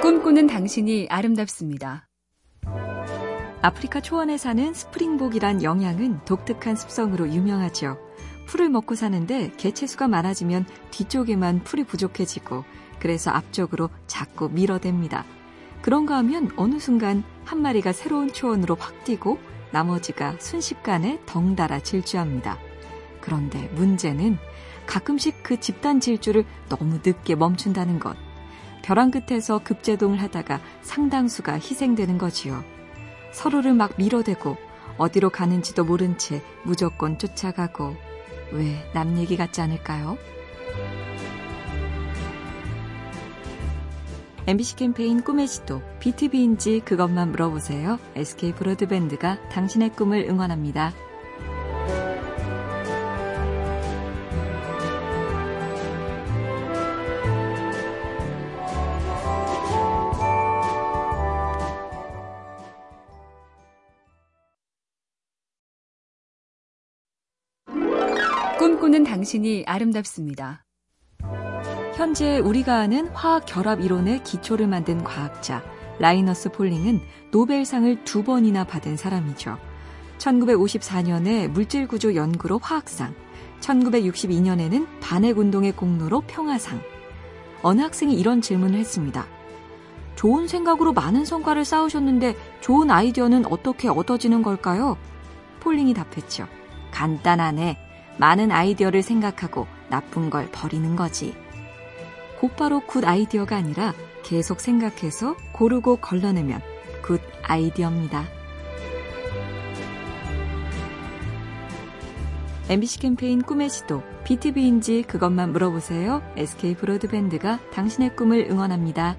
꿈꾸는 당신이 아름답습니다. 아프리카 초원에 사는 스프링복이란 영양은 독특한 습성으로 유명하죠. 풀을 먹고 사는데 개체수가 많아지면 뒤쪽에만 풀이 부족해지고 그래서 앞쪽으로 자꾸 밀어댑니다. 그런가 하면 어느 순간 한 마리가 새로운 초원으로 확 뛰고 나머지가 순식간에 덩달아 질주합니다. 그런데 문제는 가끔씩 그 집단 질주를 너무 늦게 멈춘다는 것. 벼랑 끝에서 급제동을 하다가 상당수가 희생되는 거지요. 서로를 막 밀어대고 어디로 가는지도 모른 채 무조건 쫓아가고 왜 남 얘기 같지 않을까요? MBC 캠페인 꿈의 지도 BTV인지 그것만 물어보세요. SK 브로드밴드가 당신의 꿈을 응원합니다. 꿈꾸는 당신이 아름답습니다. 현재 우리가 아는 화학 결합 이론의 기초를 만든 과학자 라이너스 폴링은 노벨상을 두 번이나 받은 사람이죠. 1954년에 물질구조 연구로 화학상, 1962년에는 반핵운동의 공로로 평화상. 어느 학생이 이런 질문을 했습니다. 좋은 생각으로 많은 성과를 쌓으셨는데 좋은 아이디어는 어떻게 얻어지는 걸까요? 폴링이 답했죠. 간단하네. 많은 아이디어를 생각하고 나쁜 걸 버리는 거지. 곧바로 good idea가 아니라 계속 생각해서 고르고 걸러내면 good idea입니다. MBC 캠페인 꿈의 지도 B tv인지 그것만 물어보세요. SK 브로드밴드가 당신의 꿈을 응원합니다.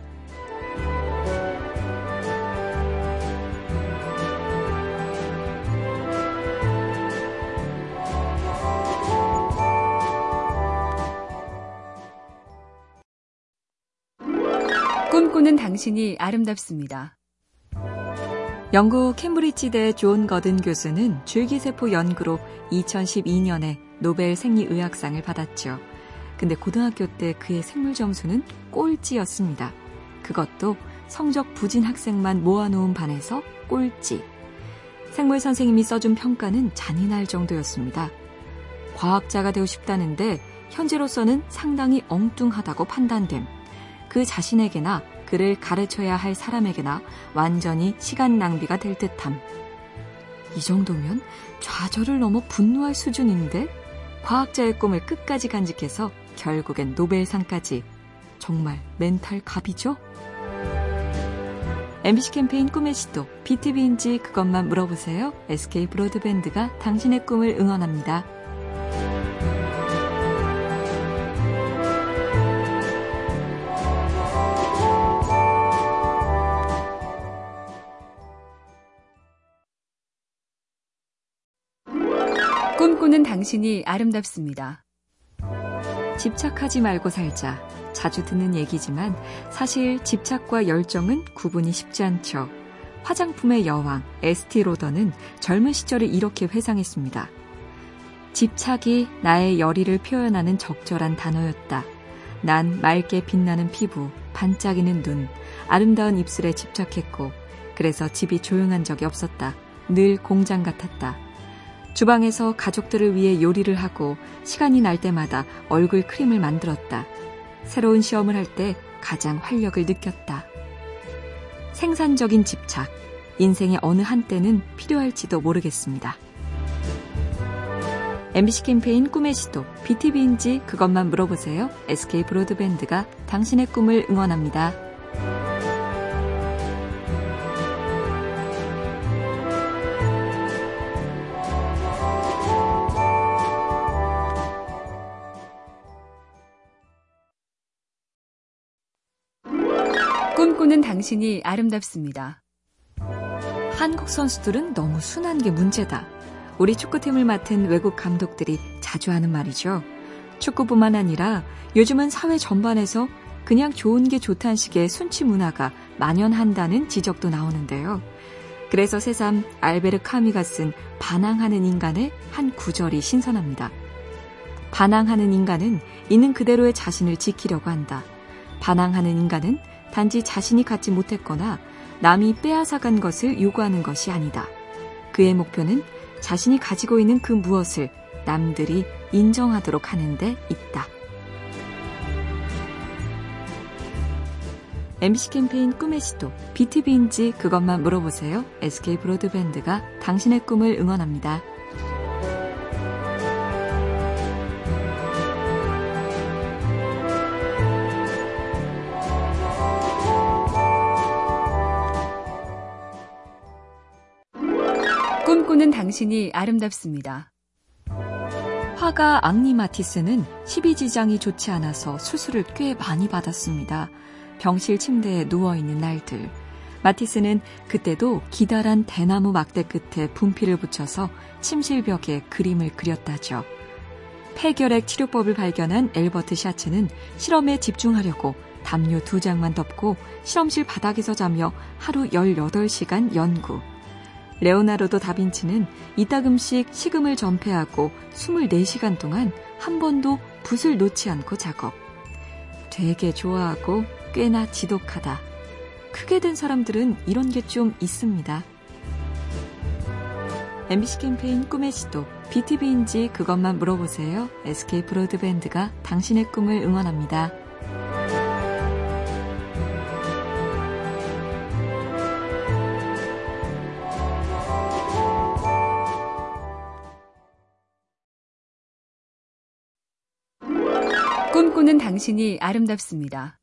꿈꾸는 당신이 아름답습니다. 영국 캠브리지대 존 거든 교수는 줄기세포 연구로 2012년에 노벨 생리의학상을 받았죠. 근데 고등학교 때 그의 생물 점수는 꼴찌였습니다. 그것도 성적 부진 학생만 모아놓은 반에서 꼴찌. 생물 선생님이 써준 평가는 잔인할 정도였습니다. 과학자가 되고 싶다는데 현재로서는 상당히 엉뚱하다고 판단됨. 그 자신에게나 그를 가르쳐야 할 사람에게나 완전히 시간 낭비가 될 듯함. 이 정도면 좌절을 넘어 분노할 수준인데 과학자의 꿈을 끝까지 간직해서 결국엔 노벨상까지 정말 멘탈 갑이죠? MBC 캠페인 꿈의 시도 BTV인지 그것만 물어보세요. SK 브로드밴드가 당신의 꿈을 응원합니다. 당신이 아름답습니다. 집착하지 말고 살자. 자주 듣는 얘기지만 사실 집착과 열정은 구분이 쉽지 않죠. 화장품의 여왕 에스티 로더는 젊은 시절을 이렇게 회상했습니다. 집착이 나의 열의를 표현하는 적절한 단어였다. 난 맑게 빛나는 피부, 반짝이는 눈, 아름다운 입술에 집착했고, 그래서 집이 조용한 적이 없었다. 늘 공장 같았다. 주방에서 가족들을 위해 요리를 하고 시간이 날 때마다 얼굴 크림을 만들었다. 새로운 시험을 할 때 가장 활력을 느꼈다. 생산적인 집착, 인생의 어느 한때는 필요할지도 모르겠습니다. MBC 캠페인 꿈의 시도, BTV인지 그것만 물어보세요. SK 브로드밴드가 당신의 꿈을 응원합니다. 꿈꾸는 당신이 아름답습니다. 한국 선수들은 너무 순한 게 문제다. 우리 축구팀을 맡은 외국 감독들이 자주 하는 말이죠. 축구뿐만 아니라 요즘은 사회 전반에서 그냥 좋은 게 좋다는 식의 순치 문화가 만연한다는 지적도 나오는데요. 그래서 새삼 알베르 카미가 쓴 반항하는 인간의 한 구절이 신선합니다. 반항하는 인간은 있는 그대로의 자신을 지키려고 한다. 반항하는 인간은 단지 자신이 갖지 못했거나 남이 빼앗아간 것을 요구하는 것이 아니다. 그의 목표는 자신이 가지고 있는 그 무엇을 남들이 인정하도록 하는 데 있다. MC 캠페인 꿈의 시도 BTV인지 그것만 물어보세요. SK 브로드밴드가 당신의 꿈을 응원합니다. 꿈꾸는 당신이 아름답습니다. 화가 앙리 마티스는 12지장이 좋지 않아서 수술을 꽤 많이 받았습니다. 병실 침대에 누워있는 날들. 마티스는 그때도 기다란 대나무 막대 끝에 분필을 붙여서 침실벽에 그림을 그렸다죠. 폐결핵 치료법을 발견한 엘버트 샤츠는 실험에 집중하려고 담요 두 장만 덮고 실험실 바닥에서 자며 하루 18시간 연구. 레오나르도 다빈치는 이따금씩 식음을 전폐하고 24시간 동안 한 번도 붓을 놓지 않고 작업. 되게 좋아하고 꽤나 지독하다. 크게 된 사람들은 이런 게 좀 있습니다. MBC 캠페인 꿈의 시도, BTV인지 그것만 물어보세요. SK 브로드밴드가 당신의 꿈을 응원합니다. 꿈꾸는 당신이 아름답습니다.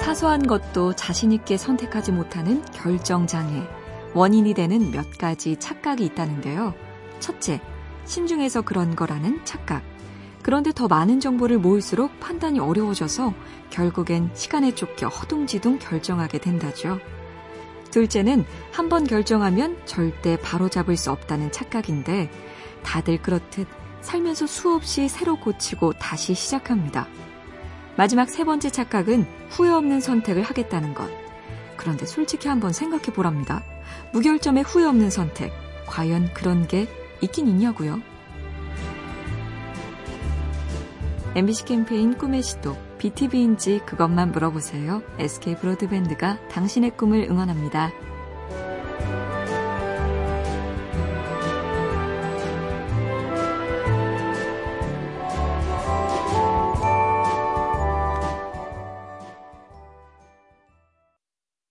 사소한 것도 자신있게 선택하지 못하는 결정장애. 원인이 되는 몇 가지 착각이 있다는데요. 첫째, 신중해서 그런 거라는 착각. 그런데 더 많은 정보를 모을수록 판단이 어려워져서 결국엔 시간에 쫓겨 허둥지둥 결정하게 된다죠. 둘째는 한 번 결정하면 절대 바로잡을 수 없다는 착각인데 다들 그렇듯 살면서 수없이 새로 고치고 다시 시작합니다. 마지막 세 번째 착각은 후회 없는 선택을 하겠다는 것. 그런데 솔직히 한번 생각해 보랍니다. 무결점의 후회 없는 선택. 과연 그런 게 있긴 있냐고요? MBC 캠페인 꿈의 시도, BTV인지 그것만 물어보세요. SK 브로드밴드가 당신의 꿈을 응원합니다.